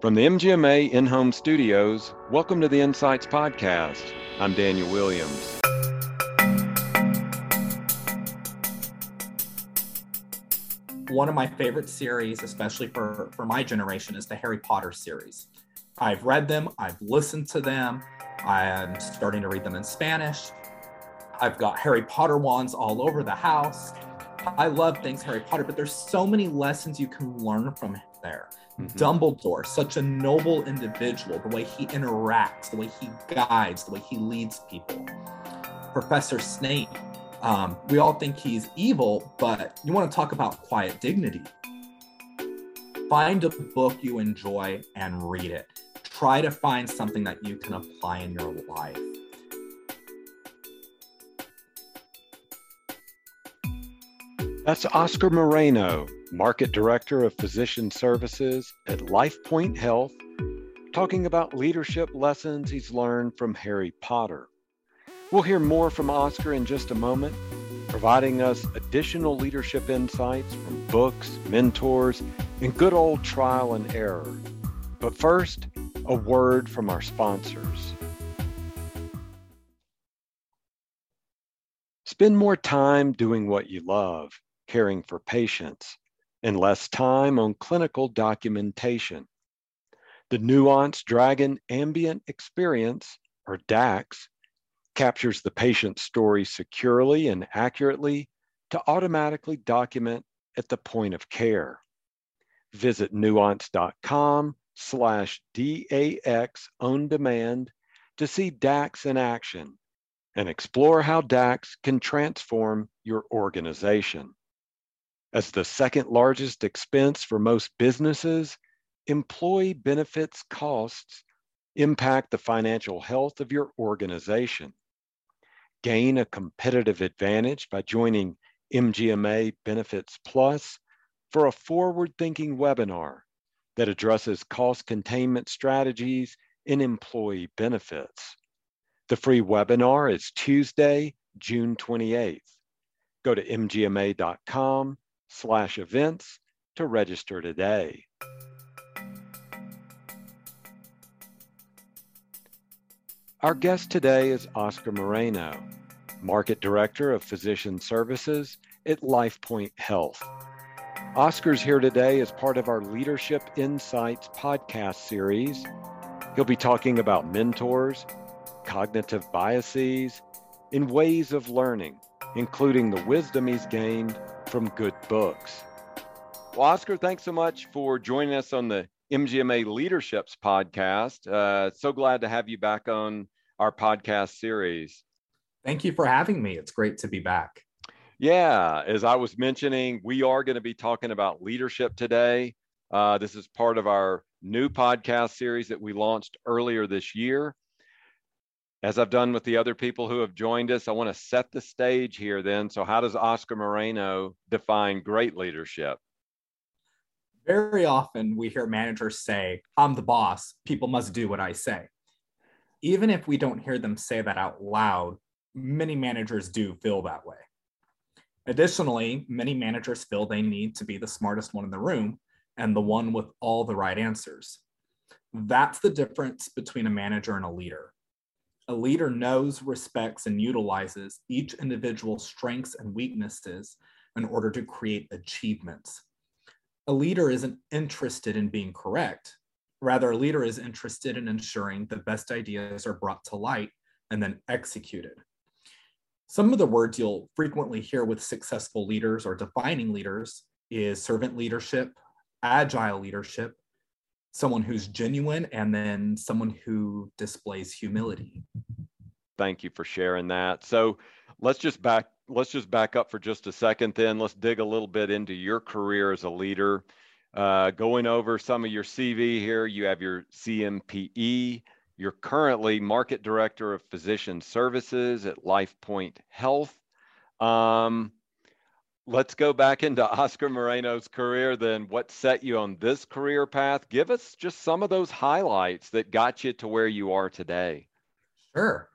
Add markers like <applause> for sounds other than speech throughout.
From the MGMA in home studios, welcome to the Insights Podcast. I'm Daniel Williams. One of my favorite series, especially for, for my generation, is the Harry Potter series. I've read them, I've listened to them, I'm starting to read them in Spanish. I've got Harry Potter wands all over the house. I love things Harry Potter, but there's so many lessons you can learn from there. Mm-hmm. Dumbledore, such a noble individual, the way he interacts, the way he guides, the way he leads people. Professor Snape, um, we all think he's evil, but you want to talk about quiet dignity. Find a book you enjoy and read it. Try to find something that you can apply in your life. That's Oscar Moreno, Market Director of Physician Services at LifePoint Health, talking about leadership lessons he's learned from Harry Potter. We'll hear more from Oscar in just a moment, providing us additional leadership insights from books, mentors, and good old trial and error. But first, a word from our sponsors. Spend more time doing what you love, caring for patients and less time on clinical documentation. The Nuance Dragon Ambient Experience, or DAX, captures the patient's story securely and accurately to automatically document at the point of care. Visit nuance.com slash DAX on demand to see DAX in action and explore how DAX can transform your organization. As the second largest expense for most businesses, employee benefits costs impact the financial health of your organization. Gain a competitive advantage by joining MGMA Benefits Plus for a forward thinking webinar that addresses cost containment strategies in employee benefits. The free webinar is Tuesday, June 28th. Go to mgma.com slash events to register today. Our guest today is Oscar Moreno, Market Director of Physician Services at LifePoint Health. Oscar's here today as part of our Leadership Insights podcast series. He'll be talking about mentors, cognitive biases, and ways of learning, including the wisdom he's gained from good books. Well, Oscar, thanks so much for joining us on the MGMA Leaderships podcast. Uh, so glad to have you back on our podcast series. Thank you for having me. It's great to be back. Yeah, as I was mentioning, we are going to be talking about leadership today. Uh, this is part of our new podcast series that we launched earlier this year as I've done with the other people who have joined us, I want to set the stage here then. So, how does Oscar Moreno define great leadership? Very often we hear managers say, I'm the boss, people must do what I say. Even if we don't hear them say that out loud, many managers do feel that way. Additionally, many managers feel they need to be the smartest one in the room and the one with all the right answers. That's the difference between a manager and a leader. A leader knows, respects, and utilizes each individual's strengths and weaknesses in order to create achievements. A leader isn't interested in being correct. Rather, a leader is interested in ensuring the best ideas are brought to light and then executed. Some of the words you'll frequently hear with successful leaders or defining leaders is servant leadership, agile leadership, someone who's genuine and then someone who displays humility. Thank you for sharing that. So let's just back let's just back up for just a second then. Let's dig a little bit into your career as a leader. Uh, going over some of your cv here you have your cmpe you're currently market director of physician services at lifepoint health. Um, let's go back into Oscar Moreno's career then. What set you on this career path? Give us just some of those highlights that got you to where you are today. Sure.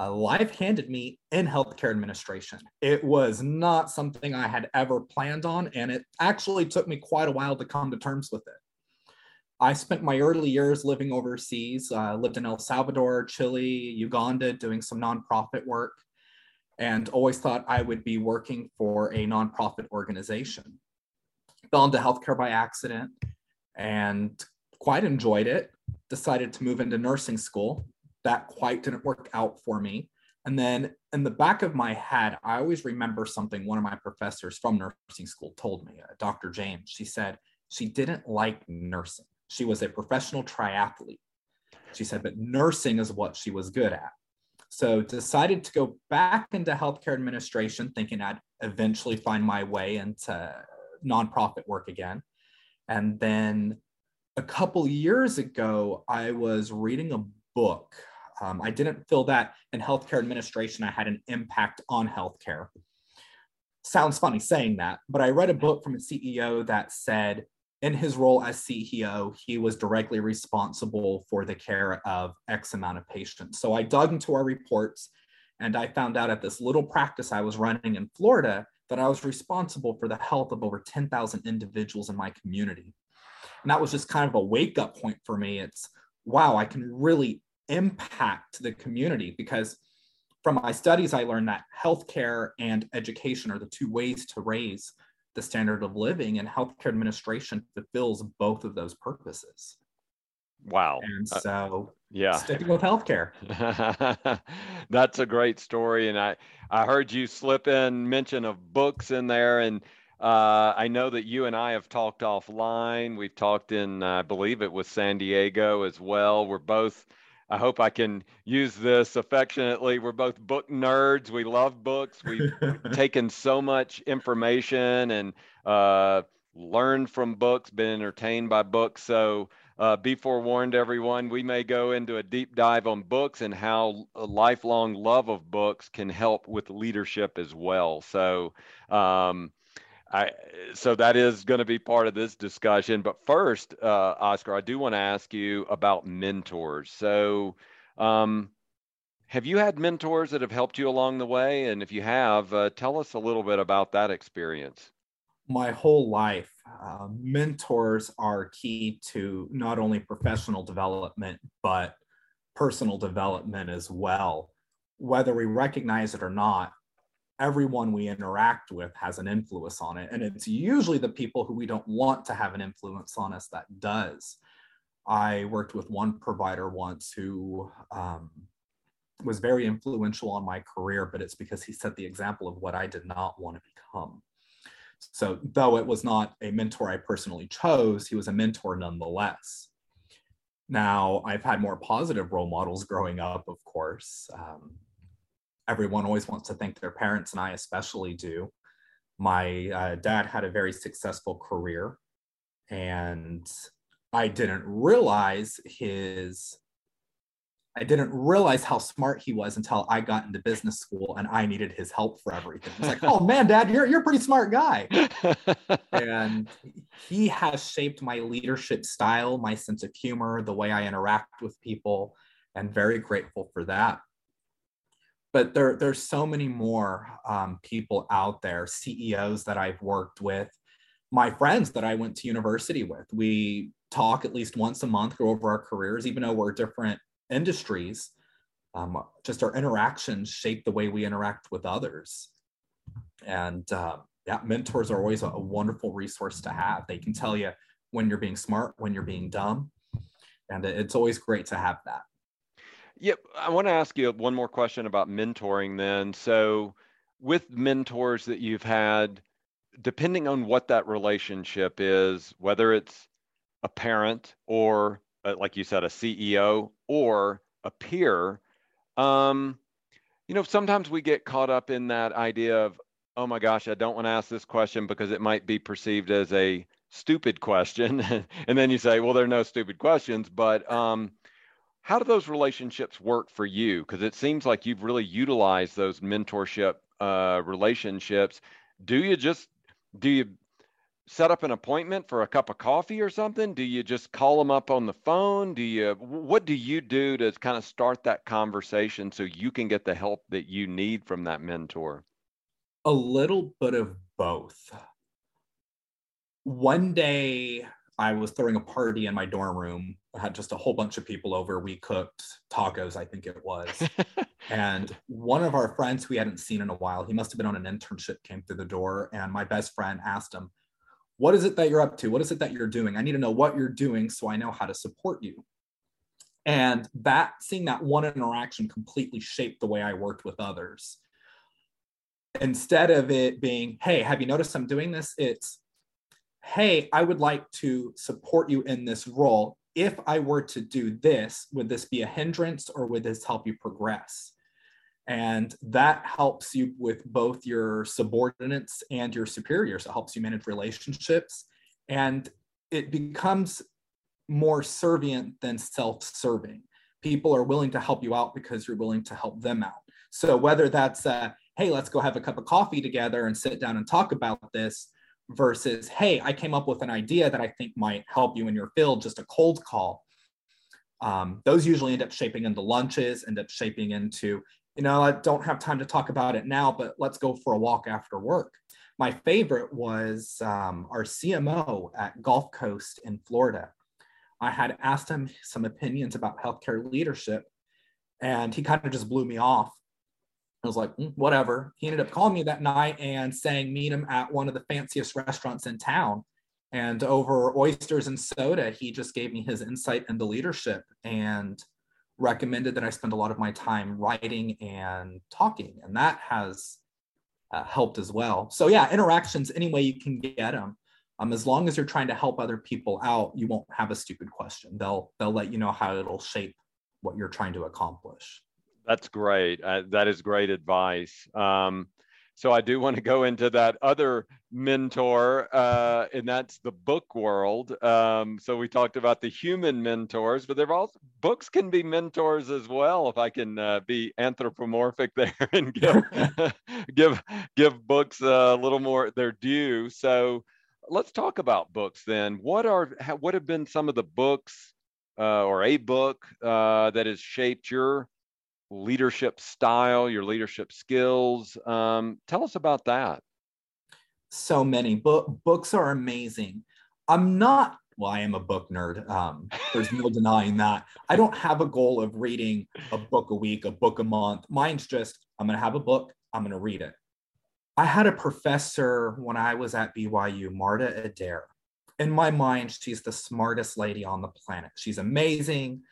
Uh, life handed me in healthcare administration. It was not something I had ever planned on, and it actually took me quite a while to come to terms with it. I spent my early years living overseas, uh, lived in El Salvador, Chile, Uganda, doing some nonprofit work, and always thought I would be working for a nonprofit organization. Fell into healthcare by accident and quite enjoyed it. Decided to move into nursing school. That quite didn't work out for me. And then in the back of my head, I always remember something one of my professors from nursing school told me, uh, Dr. James. She said she didn't like nursing. She was a professional triathlete. She said, but nursing is what she was good at. So decided to go back into healthcare administration, thinking I'd eventually find my way into nonprofit work again. And then a couple years ago, I was reading a book. Um, I didn't feel that in healthcare administration I had an impact on healthcare. Sounds funny saying that, but I read a book from a CEO that said in his role as CEO, he was directly responsible for the care of X amount of patients. So I dug into our reports and I found out at this little practice I was running in Florida that I was responsible for the health of over 10,000 individuals in my community. And that was just kind of a wake up point for me. It's wow, I can really impact the community because from my studies, I learned that healthcare and education are the two ways to raise the standard of living, and healthcare administration fulfills both of those purposes. Wow. And uh, so, uh, yeah, sticking with healthcare. <laughs> That's a great story, and I I heard you slip in mention of books in there, and uh, I know that you and I have talked offline. We've talked in, I believe it was San Diego as well. We're both I hope I can use this affectionately. We're both book nerds. We love books. We've <laughs> taken so much information and uh, learned from books, been entertained by books. So uh, be forewarned, everyone. We may go into a deep dive on books and how a lifelong love of books can help with leadership as well. So, um, I, so that is going to be part of this discussion. But first, uh, Oscar, I do want to ask you about mentors. So, um, have you had mentors that have helped you along the way? And if you have, uh, tell us a little bit about that experience. My whole life, uh, mentors are key to not only professional development, but personal development as well. Whether we recognize it or not, everyone we interact with has an influence on it. And it's usually the people who we don't want to have an influence on us that does. I worked with one provider once who um, was very influential on my career, but it's because he set the example of what I did not want to become. So, though it was not a mentor I personally chose, he was a mentor nonetheless. Now, I've had more positive role models growing up, of course. Um, everyone always wants to thank their parents, and I especially do. My uh, dad had a very successful career, and I didn't realize his I didn't realize how smart he was until I got into business school and I needed his help for everything. It's like, <laughs> oh man, dad, you're, you're a pretty smart guy. <laughs> and he has shaped my leadership style, my sense of humor, the way I interact with people, and very grateful for that but there, there's so many more um, people out there, CEOs that I've worked with, my friends that I went to university with. We talk at least once a month, go over our careers, even though we're different industries. Um, just our interactions shape the way we interact with others. And uh, yeah, mentors are always a, a wonderful resource to have. They can tell you when you're being smart, when you're being dumb. And it's always great to have that. Yep. I want to ask you one more question about mentoring then. So, with mentors that you've had, depending on what that relationship is, whether it's a parent or, uh, like you said, a CEO or a peer, um, you know, sometimes we get caught up in that idea of, oh my gosh, I don't want to ask this question because it might be perceived as a stupid question. <laughs> and then you say, well, there are no stupid questions, but, um, how do those relationships work for you? Because it seems like you've really utilized those mentorship uh, relationships. Do you just do you set up an appointment for a cup of coffee or something? Do you just call them up on the phone? Do you what do you do to kind of start that conversation so you can get the help that you need from that mentor? A little bit of both. One day I was throwing a party in my dorm room. I had just a whole bunch of people over. We cooked tacos, I think it was. <laughs> and one of our friends who we hadn't seen in a while, he must have been on an internship, came through the door. And my best friend asked him, What is it that you're up to? What is it that you're doing? I need to know what you're doing so I know how to support you. And that seeing that one interaction completely shaped the way I worked with others. Instead of it being, Hey, have you noticed I'm doing this? It's, hey, I would like to support you in this role. If I were to do this, would this be a hindrance or would this help you progress? And that helps you with both your subordinates and your superiors. It helps you manage relationships. And it becomes more servient than self serving. People are willing to help you out because you're willing to help them out. So, whether that's, uh, hey, let's go have a cup of coffee together and sit down and talk about this, versus, hey, I came up with an idea that I think might help you in your field, just a cold call. Um, those usually end up shaping into lunches, end up shaping into, you know, I don't have time to talk about it now, but let's go for a walk after work. My favorite was um, our CMO at Gulf Coast in Florida. I had asked him some opinions about healthcare leadership, and he kind of just blew me off I was like, mm, whatever. He ended up calling me that night and saying, meet him at one of the fanciest restaurants in town. And over oysters and soda, he just gave me his insight into leadership and recommended that I spend a lot of my time writing and talking. And that has uh, helped as well. So, yeah, interactions, any way you can get them. Um, as long as you're trying to help other people out, you won't have a stupid question. They'll they'll let you know how it'll shape what you're trying to accomplish. That's great. Uh, that is great advice. Um, so I do want to go into that other mentor, uh, and that's the book world. Um, so we talked about the human mentors, but there also books can be mentors as well. If I can uh, be anthropomorphic <laughs> there and give <laughs> give give books a little more their due. So let's talk about books then. What are what have been some of the books uh, or a book uh, that has shaped your leadership style, your leadership skills. Um, tell us about that. So many book books are amazing. I'm not well, I am a book nerd. Um, there's no denying that. I don't have a goal of reading a book a week, a book a month. Mine's just I'm gonna have a book, I'm gonna read it. I had a professor when I was at BYU, Marta Adair. In my mind, she's the smartest lady on the planet. She's amazing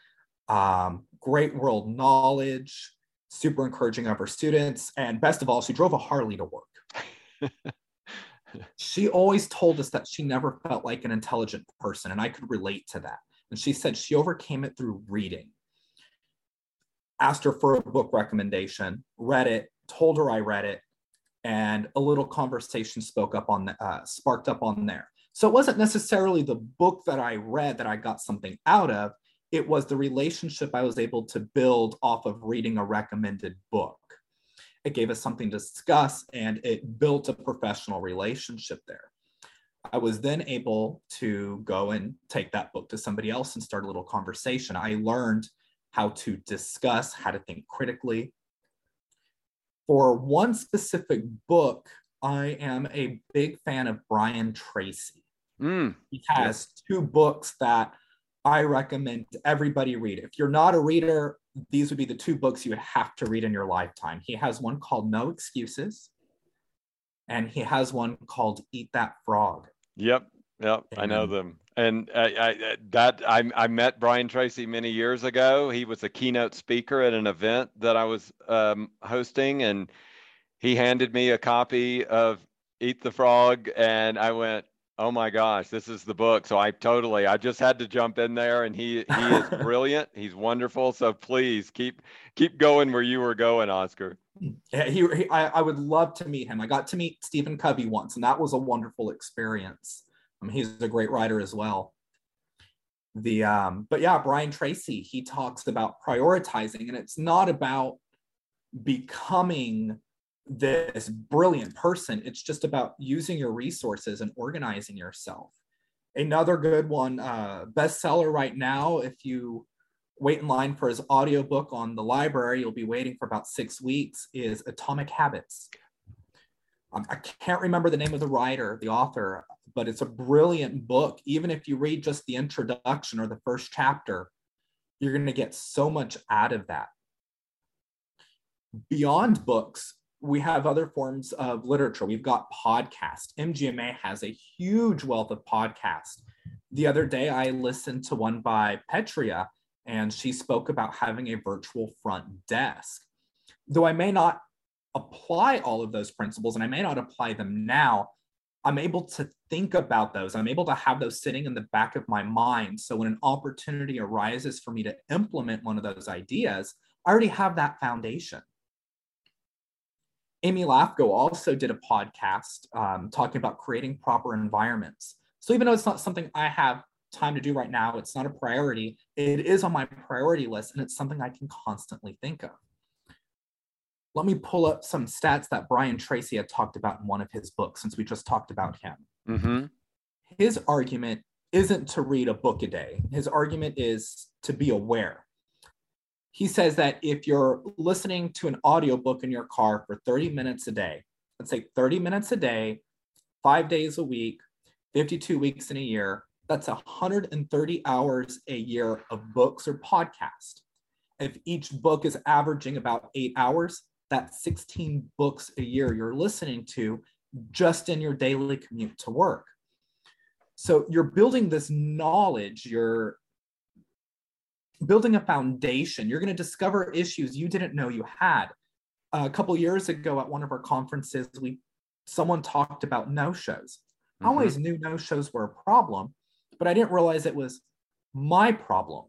um, great world knowledge, super encouraging of her students, and best of all, she drove a Harley to work. <laughs> she always told us that she never felt like an intelligent person, and I could relate to that. And she said she overcame it through reading. Asked her for a book recommendation, read it, told her I read it, and a little conversation spoke up on the, uh, sparked up on there. So it wasn't necessarily the book that I read that I got something out of it was the relationship I was able to build off of reading a recommended book. It gave us something to discuss and it built a professional relationship there. I was then able to go and take that book to somebody else and start a little conversation. I learned how to discuss, how to think critically. For one specific book, I am a big fan of Brian Tracy. Mm, he has two books that I recommend everybody read. If you're not a reader, these would be the two books you would have to read in your lifetime. He has one called No Excuses, and he has one called Eat That Frog. Yep, yep, and, I know them. And I, I, that I, I met Brian Tracy many years ago. He was a keynote speaker at an event that I was um, hosting, and he handed me a copy of Eat the Frog, and I went, Oh my gosh, this is the book. So I totally, I just had to jump in there, and he he is <laughs> brilliant. He's wonderful. So please keep keep going where you were going, Oscar. Yeah, he, he I, I would love to meet him. I got to meet Stephen Covey once, and that was a wonderful experience. Um, he's a great writer as well. The um, but yeah, Brian Tracy, he talks about prioritizing, and it's not about becoming this brilliant person. It's just about using your resources and organizing yourself. Another good one, uh, bestseller right now. If you wait in line for his audiobook on the library, you'll be waiting for about six weeks, is Atomic Habits. I can't remember the name of the writer, the author, but it's a brilliant book. Even if you read just the introduction or the first chapter, you're going to get so much out of that. Beyond books, we have other forms of literature. We've got podcasts. MGMA has a huge wealth of podcasts. The other day, I listened to one by Petria, and she spoke about having a virtual front desk. Though I may not apply all of those principles and I may not apply them now, I'm able to think about those. I'm able to have those sitting in the back of my mind. So when an opportunity arises for me to implement one of those ideas, I already have that foundation. Amy Lafko also did a podcast um, talking about creating proper environments. So even though it's not something I have time to do right now, it's not a priority, it is on my priority list and it's something I can constantly think of let me pull up some stats that Brian Tracy had talked about in one of his books, since we just talked about him. Mm-hmm. His argument isn't to read a book a day, his argument is to be aware. He says that if you're listening to an audiobook in your car for 30 minutes a day, let's say 30 minutes a day, five days a week, 52 weeks in a year, that's 130 hours a year of books or podcast. If each book is averaging about eight hours, that's 16 books a year you're listening to just in your daily commute to work. So you're building this knowledge, you're building a foundation. You're going to discover issues you didn't know you had. A couple years ago at one of our conferences, we someone talked about no-shows. Mm-hmm. I always knew no-shows were a problem, but I didn't realize it was my problem.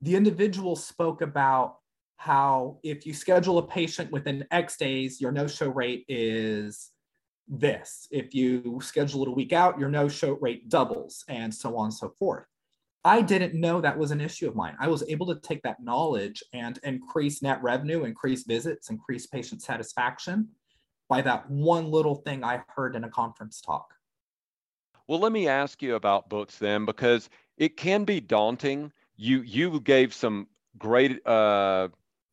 The individual spoke about how if you schedule a patient within X days, your no show rate is this. If you schedule it a week out, your no show rate doubles, and so on and so forth. I didn't know that was an issue of mine. I was able to take that knowledge and increase net revenue, increase visits, increase patient satisfaction by that one little thing I heard in a conference talk. Well, let me ask you about books then, because it can be daunting. You you gave some great uh,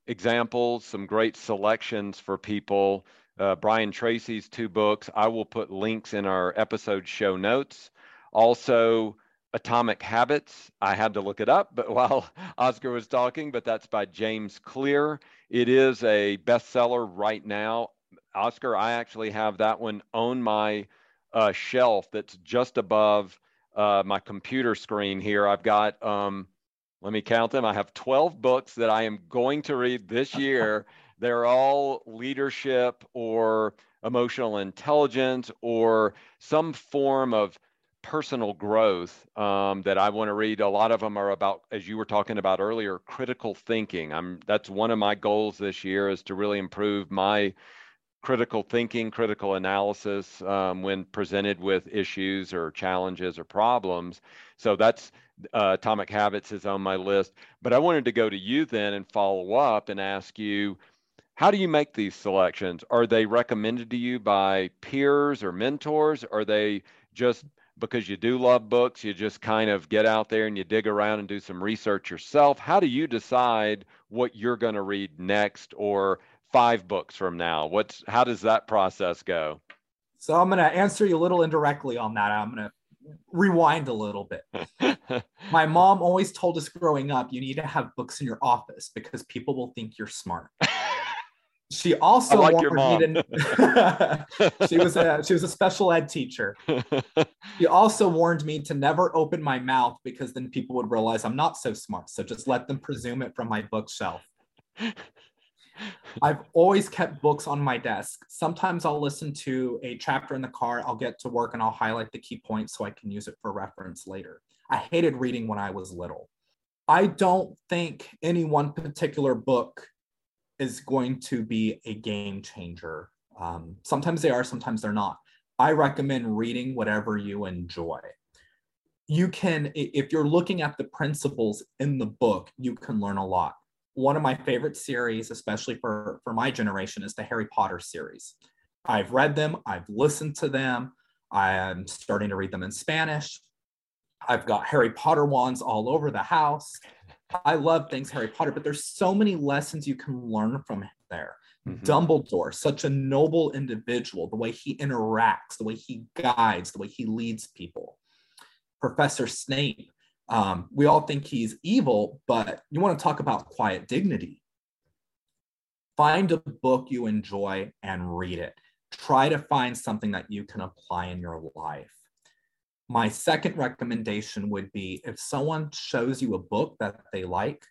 examples, some great selections for people. Uh, Brian Tracy's two books. I will put links in our episode show notes. Also, Atomic Habits. I had to look it up, but <laughs> while Oscar was talking, but that's by James Clear. It is a bestseller right now. Oscar, I actually have that one on my uh, shelf that's just above uh, my computer screen here. I've got um, let me count them. I have 12 books that I am going to read this <laughs> year. They're all leadership or emotional intelligence or some form of personal growth um, that I want to read. A lot of them are about, as you were talking about earlier, critical thinking. I'm that's one of my goals this year is to really improve my critical thinking, critical analysis um, when presented with issues or challenges or problems. So that's uh, Atomic Habits is on my list. But I wanted to go to you then and follow up and ask you, how do you make these selections? Are they recommended to you by peers or mentors? Are they just because you do love books, you just kind of get out there and you dig around and do some research yourself? How do you decide what you're going to read next or five books from now? What's how does that process go? So I'm going to answer you a little indirectly on that. I'm going to rewind a little bit. <laughs> My mom always told us growing up, you need to have books in your office because people will think you're smart. <laughs> She also like warned me to, <laughs> she was a she was a special ed teacher. <laughs> She also warned me to never open my mouth because then people would realize I'm not so smart. So just let them presume it from my bookshelf. I've always kept books on my desk. Sometimes I'll listen to a chapter in the car, I'll get to work and I'll highlight the key points so I can use it for reference later. I hated reading when I was little. I don't think any one particular book is going to be a game changer. Um, sometimes they are, sometimes they're not. I recommend reading whatever you enjoy. You can, if you're looking at the principles in the book, you can learn a lot one of my favorite series, especially for, for my generation, is the Harry Potter series. I've read them, I've listened to them, I'm starting to read them in Spanish. I've got Harry Potter wands all over the house. I love things Harry Potter, but there's so many lessons you can learn from there. Mm-hmm. Dumbledore, such a noble individual, the way he interacts, the way he guides, the way he leads people. Professor Snape, um, we all think he's evil, but you want to talk about quiet dignity. Find a book you enjoy and read it. Try to find something that you can apply in your life. My second recommendation would be if someone shows you a book that they like,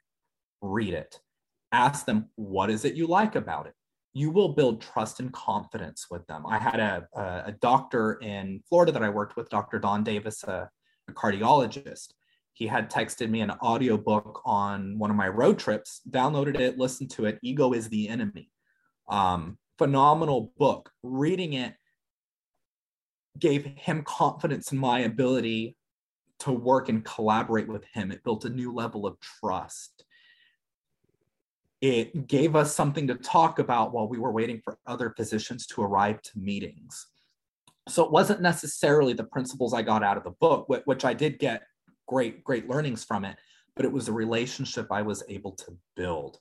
read it. Ask them, what is it you like about it? You will build trust and confidence with them. I had a, a, doctor in Florida that I worked with, Dr. Don Davis, a, a cardiologist he had texted me an audiobook on one of my road trips downloaded it listened to it ego is the enemy um, phenomenal book reading it gave him confidence in my ability to work and collaborate with him. It built a new level of trust. It gave us something to talk about while we were waiting for other physicians to arrive to meetings. So it wasn't necessarily the principles i got out of the book which i did get great, great learnings from it, but it was a relationship I was able to build.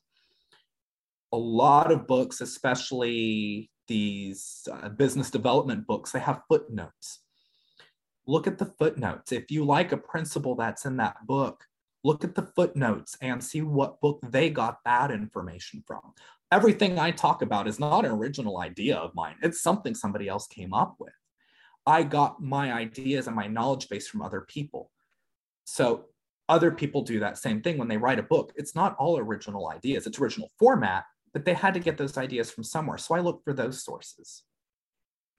A lot of books, especially these uh, business development books, they have footnotes. Look at the footnotes. If you like a principle that's in that book, look at the footnotes and see what book they got that information from. Everything I talk about is not an original idea of mine, it's something somebody else came up with. I got my ideas and my knowledge base from other people. So other people do that same thing when they write a book. It's not all original ideas, it's original format, but they had to get those ideas from somewhere. So I look for those sources.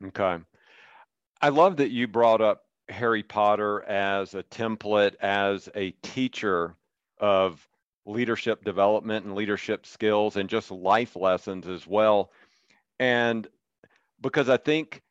Okay. I love that you brought up Harry Potter as a template, as a teacher of leadership development and leadership skills and just life lessons as well. And because I think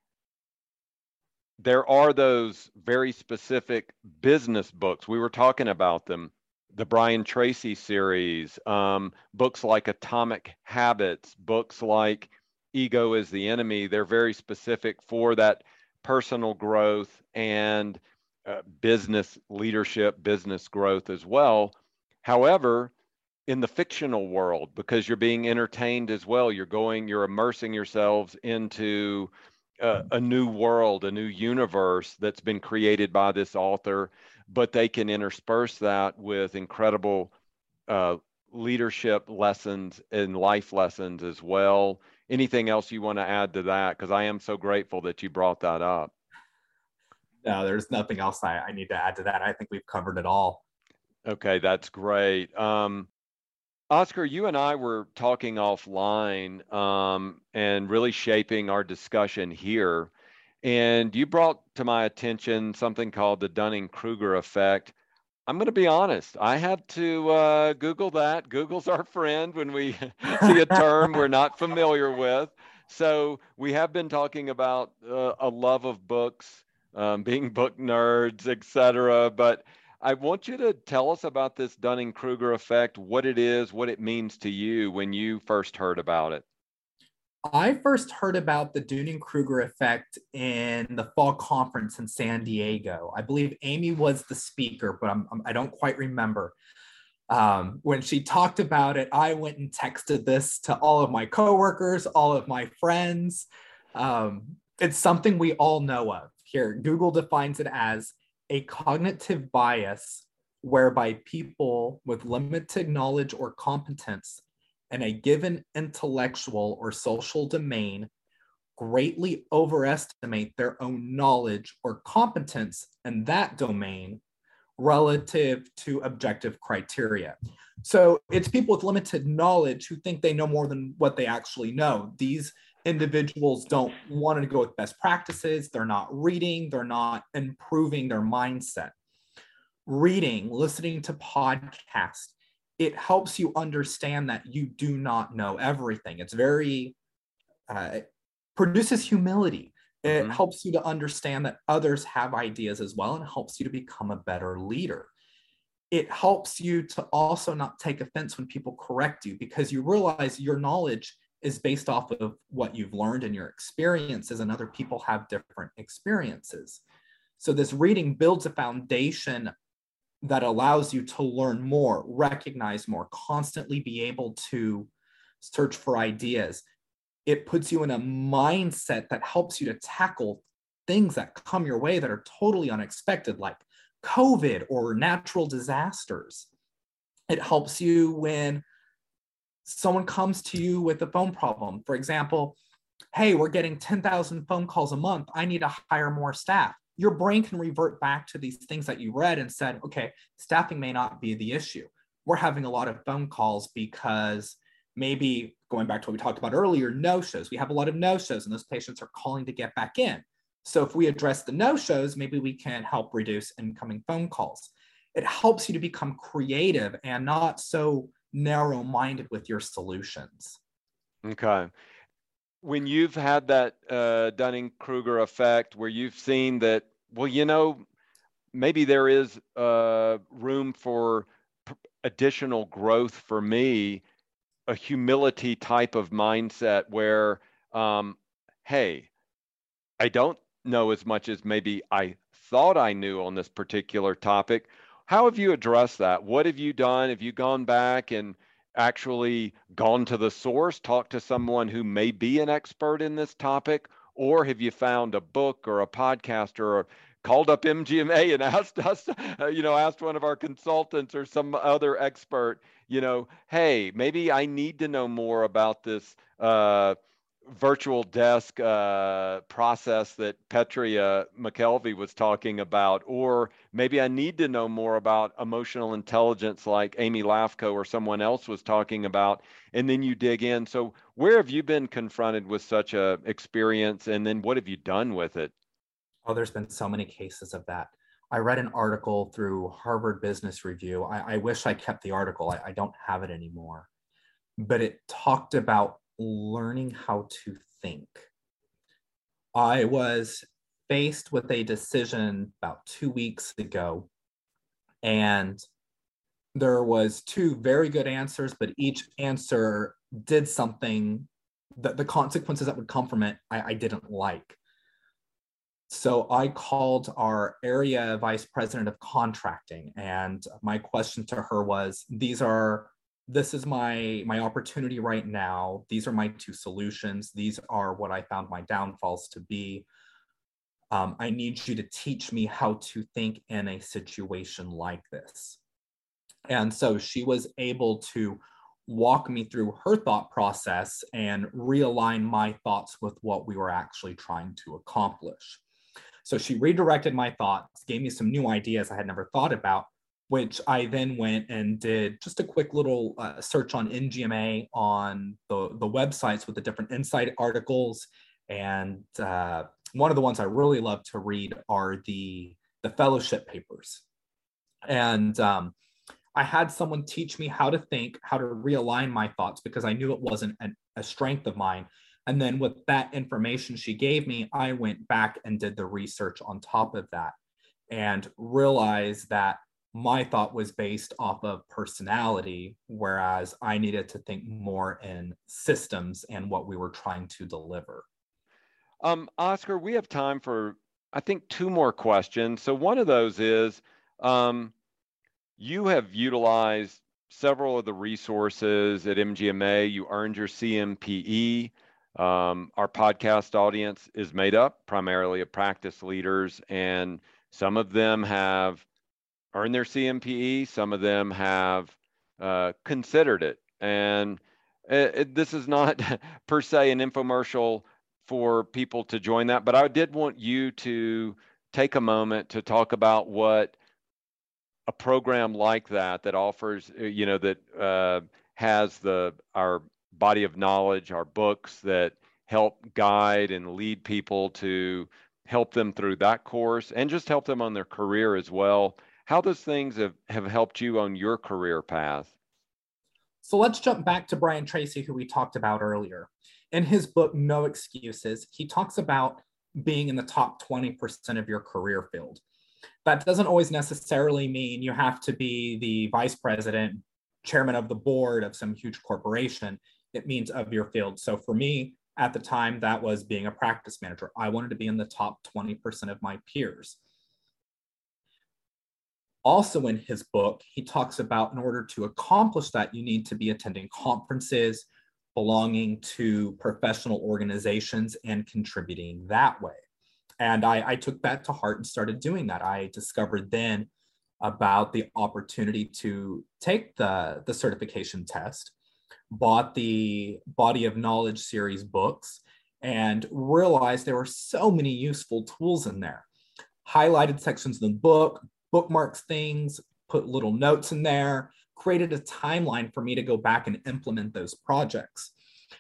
there are those very specific business books. We were talking about them, the Brian Tracy series, um, books like Atomic Habits, books like Ego is the Enemy. They're very specific for that personal growth and uh, business leadership, business growth as well. However, in the fictional world, because you're being entertained as well, you're going, you're immersing yourselves into a, a new world, a new universe that's been created by this author, but they can intersperse that with incredible uh, leadership lessons and life lessons as well. Anything else you want to add to that? Because I am so grateful that you brought that up. No, there's nothing else I, I need to add to that. I think we've covered it all. Okay, that's great. Um, Oscar, you and I were talking offline um, and really shaping our discussion here. And you brought to my attention something called the Dunning Kruger effect. I'm going to be honest, I had to uh, Google that. Google's our friend when we <laughs> see a term we're not familiar with. So we have been talking about uh, a love of books, um, being book nerds, etc. But I want you to tell us about this Dunning Kruger effect, what it is, what it means to you when you first heard about it. I first heard about the Dunning Kruger effect in the fall conference in San Diego. I believe Amy was the speaker, but I'm, I'm, I do not quite remember. Um, when she talked about it, I went and texted this to all of my coworkers, all of my friends. Um, it's something we all know of. Here, Google defines it as a cognitive bias whereby people with limited knowledge or competence in a given intellectual or social domain greatly overestimate their own knowledge or competence in that domain relative to objective criteria. So it's people with limited knowledge who think they know more than what they actually know. These individuals don't want to go with best practices, they're not reading, they're not improving their mindset. Reading, listening to podcasts, it helps you understand that you do not know everything. It's very, uh, it produces humility. It mm-hmm. helps you to understand that others have ideas as well and helps you to become a better leader. It helps you to also not take offense when people correct you because you realize your knowledge is based off of what you've learned and your experiences, and other people have different experiences. So, this reading builds a foundation that allows you to learn more, recognize more, constantly be able to search for ideas. it puts you in a mindset that helps you to tackle things that come your way that are totally unexpected, like COVID or natural disasters. It helps you when someone comes to you with a phone problem. For example, hey, we're getting 10,000 phone calls a month. I need to hire more staff. Your brain can revert back to these things that you read and said, okay, staffing may not be the issue. We're having a lot of phone calls because maybe going back to what we talked about earlier, no shows. We have a lot of no shows, and those patients are calling to get back in. So if we address the no shows, maybe we can help reduce incoming phone calls. It helps you to become creative and not so narrow minded with your solutions. Okay. When you've had that uh, Dunning Kruger effect where you've seen that, well, you know, maybe there is uh, room for additional growth for me, a humility type of mindset where, um, hey, I don't know as much as maybe I thought I knew on this particular topic. How have you addressed that? What have you done? Have you gone back and actually gone to the source, talked to someone who may be an expert in this topic? Or have you found a book or a podcast or called up MGMA <laughs> and asked us, uh, you know, asked one of our consultants or some other expert, you know, hey, maybe I need to know more about this uh, virtual desk uh, process that Petria McKelvey was talking about, or maybe I need to know more about emotional intelligence like Amy Lafko or someone else was talking about, and then you dig in. So where have you been confronted with such a experience, and then what have you done with it? Oh, there's been so many cases of that. I read an article through Harvard Business Review. I, I wish I kept the article. I, I don't have it anymore, but it talked about learning how to think. I was faced with a decision about two weeks ago, and there was two very good answers, but each answer did something that the consequences that would come from it I, I didn't like. So I called our area vice president of contracting, and my question to her was: These are this is my my opportunity right now. These are my two solutions. These are what i found my downfalls to be. Um, i need you to teach me how to think in a situation like this. And so she was able to walk me through her thought process and realign my thoughts with what we were actually trying to accomplish. So she redirected my thoughts gave me some new ideas i had never thought about which I then went and did just a quick little uh, search on MGMA on the, the websites with the different insight articles. And uh, one of the ones I really love to read are the, the fellowship papers. And um, I had someone teach me how to think, how to realign my thoughts because I knew it wasn't an, a strength of mine. And then with that information she gave me, I went back and did the research on top of that and realized that my thought was based off of personality, whereas I needed to think more in systems and what we were trying to deliver. Um, Oscar, we have time for, I think, two more questions. So, one of those is um, you have utilized several of the resources at MGMA, you earned your CMPE. Um, our podcast audience is made up primarily of practice leaders, and some of them have earned their CMPE. Some of them have uh, considered it. And it, it, this is not <laughs> per se an infomercial for people to join that, but I did want you to take a moment to talk about what a program like that that offers, uh, you know, that uh, has the our body of knowledge, our books that help guide and lead people to help them through that course and just help them on their career as well how those things have, have helped you on your career path. So let's jump back to Brian Tracy, who we talked about earlier. In his book, No Excuses, he talks about being in the top 20% of your career field. That doesn't always necessarily mean you have to be the vice president, chairman of the board of some huge corporation. It means of your field. So for me, at the time, that was being a practice manager. I wanted to be in the top 20% of my peers also in his book, he talks about in order to accomplish that, you need to be attending conferences, belonging to professional organizations and contributing that way. And I, I took that to heart and started doing that. I discovered then about the opportunity to take the, the certification test, bought the Body of Knowledge series books, and realized there were so many useful tools in there. Highlighted sections in the book, bookmarks things, put little notes in there, created a timeline for me to go back and implement those projects.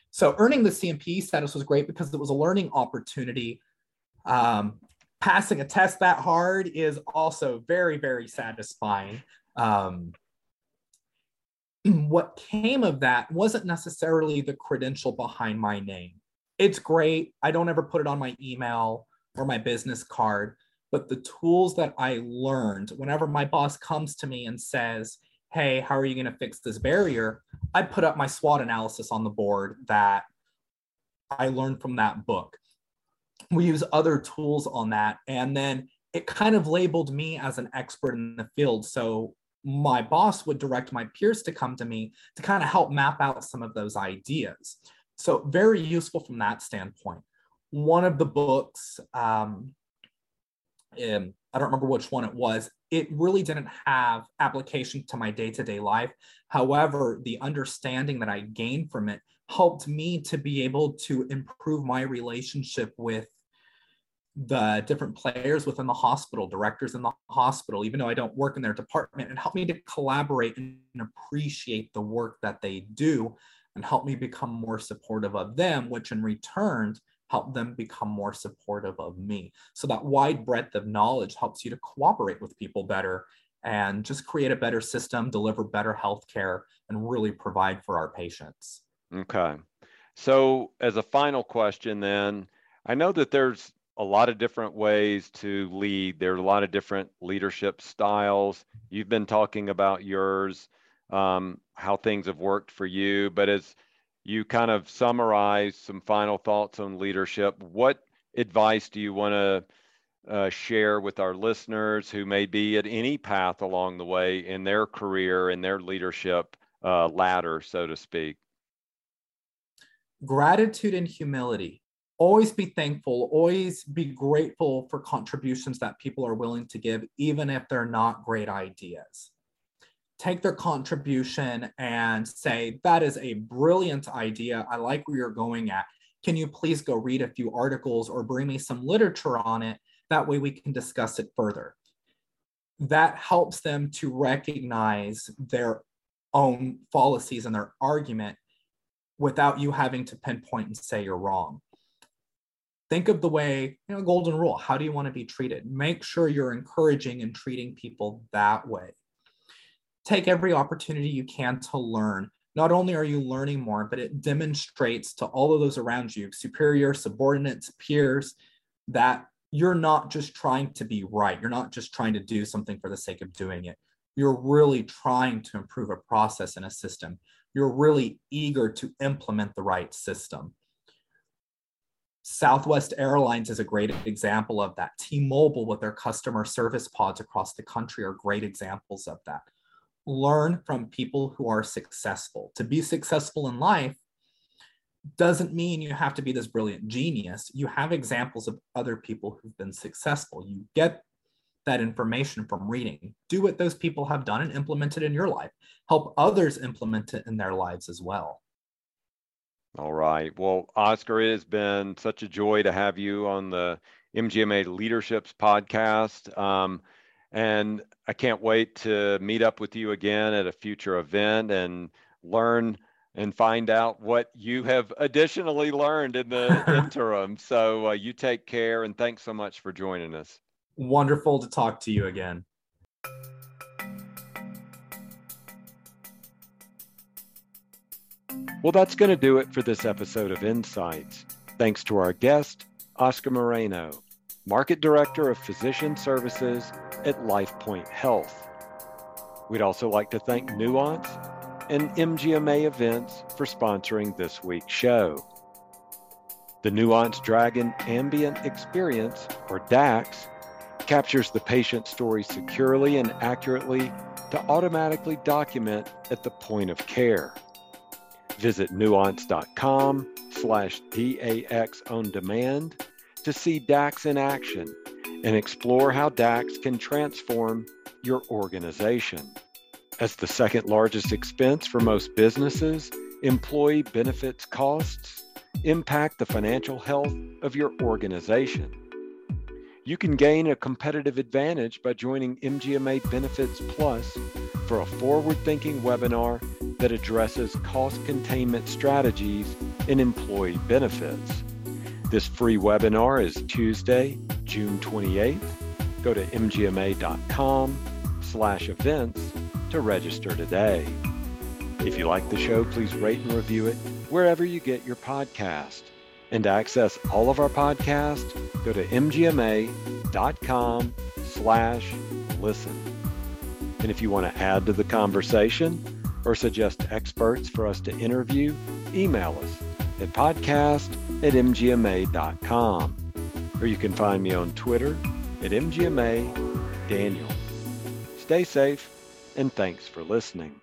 So earning the CMP status was great because it was a learning opportunity um, passing a test that hard is also very, very satisfying. Um, <clears throat> what came of that wasn't necessarily the credential behind my name. It's great. I don't ever put it on my email or my business card, but the tools that I learned whenever my boss comes to me and says, Hey, how are you going to fix this barrier? I put up my SWOT analysis on the board that I learned from that book we use other tools on that. And then it kind of labeled me as an expert in the field. So my boss would direct my peers to come to me to kind of help map out some of those ideas. So very useful from that standpoint. One of the books, um, um, I don't remember which one it was, it really didn't have application to my day-to-day life. However, the understanding that I gained from it helped me to be able to improve my relationship with the different players within the hospital, directors in the hospital, even though I don't work in their department, and help me to collaborate and appreciate the work that they do and help me become more supportive of them, which in return help them become more supportive of me. So that wide breadth of knowledge helps you to cooperate with people better and just create a better system, deliver better health care, and really provide for our patients. Okay. So as a final question then, I know that there's a lot of different ways to lead. There are a lot of different leadership styles. You've been talking about yours, um, how things have worked for you. But as you kind of summarize some final thoughts on leadership, what advice do you want to uh, share with our listeners who may be at any path along the way in their career and their leadership uh, ladder, so to speak? Gratitude and humility always be thankful, always be grateful for contributions that people are willing to give, even if they're not great ideas. Take their contribution and say, That is a brilliant idea. I like where you're going at. Can you please go read a few articles or bring me some literature on it? That way we can discuss it further. That helps them to recognize their own fallacies and their argument without you having to pinpoint and say you're wrong think of the way you know golden rule how do you want to be treated make sure you're encouraging and treating people that way take every opportunity you can to learn. Not only are you learning more but it demonstrates to all of those around you superior subordinates peers that you're not just trying to be right. You're not just trying to do something for the sake of doing it. You're really trying to improve a process and a system. You're really eager to implement the right system. Southwest Airlines is a great example of that. T Mobile, with their customer service pods across the country, are great examples of that. Learn from people who are successful. To be successful in life doesn't mean you have to be this brilliant genius. You have examples of other people who've been successful. You get that information from reading. Do what those people have done and implement it in your life. Help others implement it in their lives as well. All right. Well, Oscar, it has been such a joy to have you on the MGMA Leaderships podcast. Um, and I can't wait to meet up with you again at a future event and learn and find out what you have additionally learned in the <laughs> interim. So uh, you take care and thanks so much for joining us. Wonderful to talk to you again. Well, that's going to do it for this episode of Insights. Thanks to our guest, Oscar Moreno, Market Director of Physician Services at LifePoint Health. We'd also like to thank Nuance and MGMA Events for sponsoring this week's show. The Nuance Dragon Ambient Experience, or DAX, captures the patient story securely and accurately to automatically document at the point of care. Visit nuance.com slash DAX on demand to see DAX in action and explore how DAX can transform your organization. As the second largest expense for most businesses, employee benefits costs impact the financial health of your organization. You can gain a competitive advantage by joining MGMA Benefits Plus for a forward thinking webinar that addresses cost containment strategies in employee benefits. This free webinar is Tuesday, June 28th. Go to mgma.com slash events to register today. If you like the show, please rate and review it wherever you get your podcast. And to access all of our podcasts, go to mgma.com slash listen. And if you want to add to the conversation or suggest experts for us to interview, email us at podcast at mgma.com. Or you can find me on Twitter at mgma daniel. Stay safe and thanks for listening.